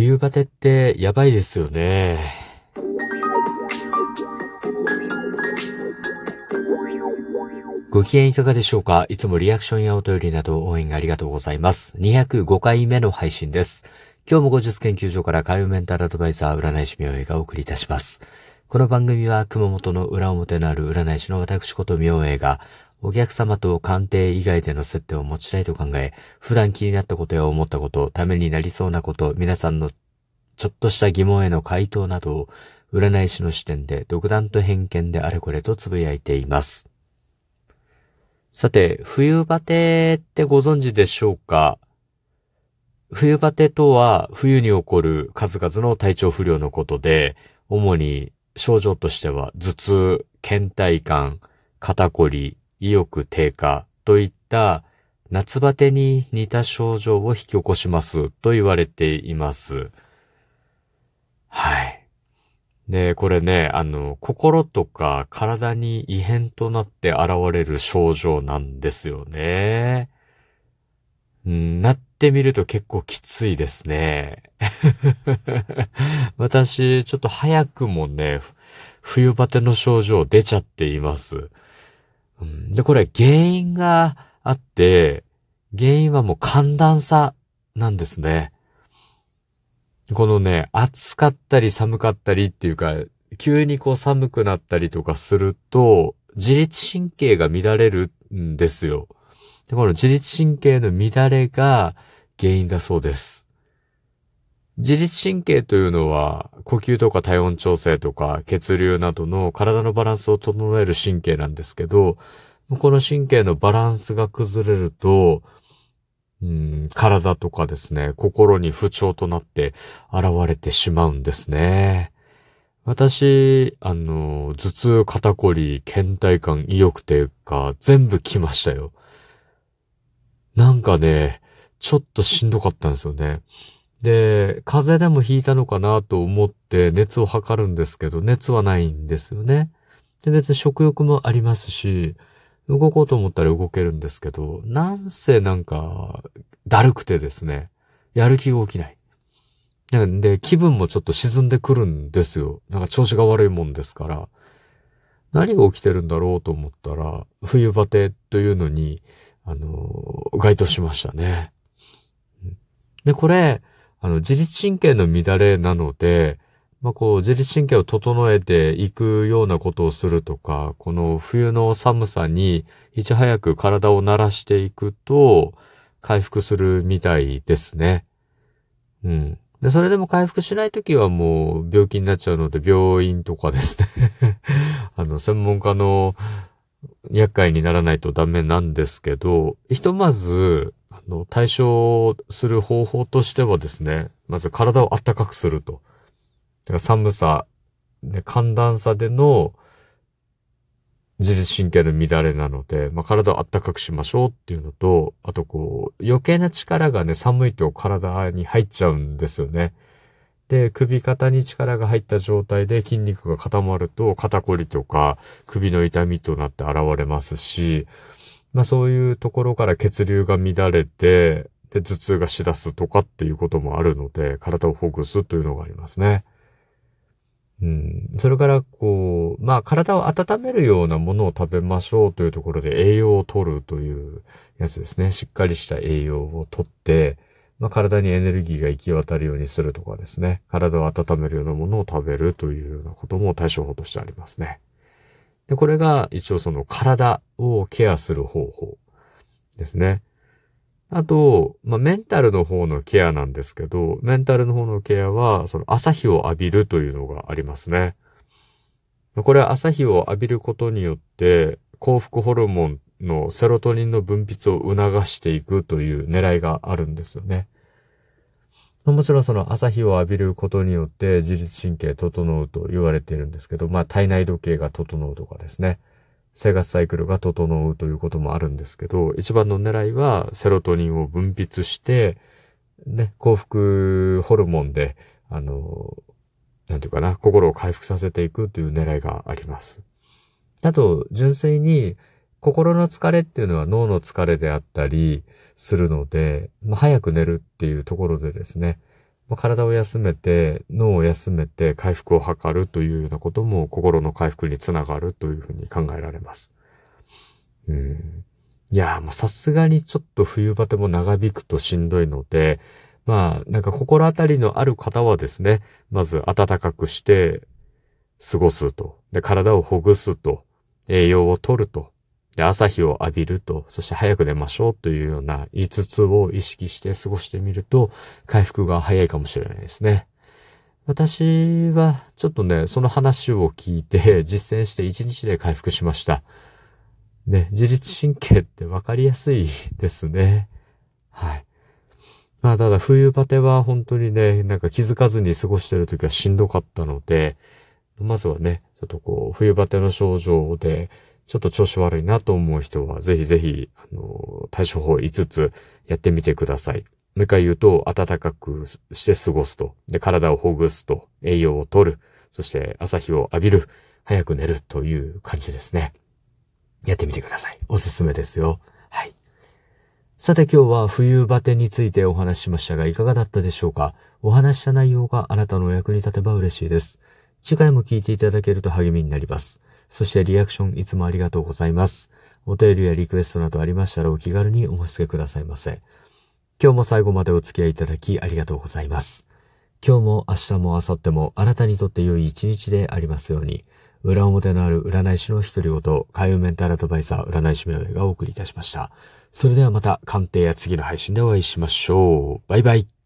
冬バテってやばいですよね。ご機嫌いかがでしょうか？いつもリアクションやお便りなど応援ありがとうございます。205回目の配信です。今日も後日研究所から海運メンタルアドバイザー占い師明恵がお送りいたします。この番組は熊本の裏表のある占い師の私こと明恵がお客様と鑑定以外での接点を持ちたいと考え、普段気になったことや思ったこと、ためになりそうなこと、皆さんのちょっとした疑問への回答などを、占い師の視点で独断と偏見であれこれとつぶやいています。さて、冬バテってご存知でしょうか？冬バテとは冬に起こる数々の体調不良のことで、主に症状としては頭痛、倦怠感、肩こり、意欲低下といった夏バテに似た症状を引き起こしますと言われています。はい。で、これね、あの、心とか体に異変となって現れる症状なんですよね。なってみると結構きついですね。私、ちょっと早くもね、冬バテの症状出ちゃっています。で、これ原因があって、原因はもう寒暖差なんですね。このね、暑かったり寒かったりっていうか、急にこう寒くなったりとかすると、自律神経が乱れるんですよ。でこの自律神経の乱れが原因だそうです。自律神経というのは、呼吸とか体温調整とか血流などの体のバランスを整える神経なんですけど、この神経のバランスが崩れると、うん、体とかですね、心に不調となって現れてしまうんですね。私、あの、頭痛、肩こり、倦怠感、意欲低下、全部来ましたよ。なんかね、ちょっとしんどかったんですよね。で、風邪でもひいたのかなと思って熱を測るんですけど、熱はないんですよね。で、別に食欲もありますし、動こうと思ったら動けるんですけど、なんせなんか、だるくてですね、やる気が起きない。なんで、気分もちょっと沈んでくるんですよ。なんか調子が悪いもんですから。何が起きてるんだろうと思ったら、冬バテというのに、あの、該当しましたね。で、これ、あの、自律神経の乱れなので、まあ、こう、自律神経を整えていくようなことをするとか、この冬の寒さにいち早く体を慣らしていくと、回復するみたいですね。うん。で、それでも回復しないときはもう病気になっちゃうので病院とかですね あの、専門家の厄介にならないとダメなんですけど、ひとまず、あの、対処する方法としてはですね、まず体を温かくすると。寒さ、ね、寒暖差での自律神経の乱れなので、まあ、体を温かくしましょうっていうのと、あとこう、余計な力がね、寒いと体に入っちゃうんですよね。で、首肩に力が入った状態で筋肉が固まると肩こりとか首の痛みとなって現れますし、まあそういうところから血流が乱れて、で、頭痛がしだすとかっていうこともあるので、体をほぐすというのがありますね。うん。それから、こう、まあ、体を温めるようなものを食べましょうというところで栄養を取るというやつですね。しっかりした栄養を取って、まあ、体にエネルギーが行き渡るようにするとかですね。体を温めるようなものを食べるというようなことも対処法としてありますね。で、これが一応その体をケアする方法ですね。あと、まあ、メンタルの方のケアなんですけど、メンタルの方のケアは、その朝日を浴びるというのがありますね。これは朝日を浴びることによって、幸福ホルモンのセロトニンの分泌を促していくという狙いがあるんですよね。もちろんその朝日を浴びることによって自律神経整うと言われているんですけど、まあ体内時計が整うとかですね。生活サイクルが整うということもあるんですけど、一番の狙いはセロトニンを分泌して、ね、幸福ホルモンで、あの、なんていうかな、心を回復させていくという狙いがあります。あと、純粋に心の疲れっていうのは脳の疲れであったりするので、まあ、早く寝るっていうところでですね、まあ、体を休めて、脳を休めて回復を図るというようなことも心の回復につながるというふうに考えられます。うん。いや、もうさすがにちょっと冬バテも長引くとしんどいので、まあ、なんか心当たりのある方はですね、まず暖かくして過ごすと。で、体をほぐすと。栄養をとると。で、朝日を浴びると。そして早く寝ましょうというような5つを意識して過ごしてみると、回復が早いかもしれないですね。私は、ちょっとね、その話を聞いて、実践して1日で回復しました。ね、自律神経ってわかりやすいですね。はい。まあ、ただ冬バテは本当にね、なんか気づかずに過ごしてる時はしんどかったので、まずはね、ちょっとこう、冬バテの症状で、ちょっと調子悪いなと思う人は、ぜひぜひ、あの、対処法5つやってみてください。もう一回言うと、暖かくして過ごすと。で、体をほぐすと。栄養をとる。そして朝日を浴びる。早く寝るという感じですね。やってみてください。おすすめですよ。はい。さて今日は冬バテについてお話しましたが、いかがだったでしょうか？お話した内容があなたのお役に立てば嬉しいです。次回も聞いていただけると励みになります。そしてリアクションいつもありがとうございます。お便りやリクエストなどありましたらお気軽にお申し付けくださいませ。今日も最後までお付き合いいただきありがとうございます。今日も明日も明後日もあなたにとって良い一日でありますように。裏表のある占い師の独り言、海運メンタルアドバイザー、占い師名がお送りいたしました。それではまた鑑定や次の配信でお会いしましょう。バイバイ。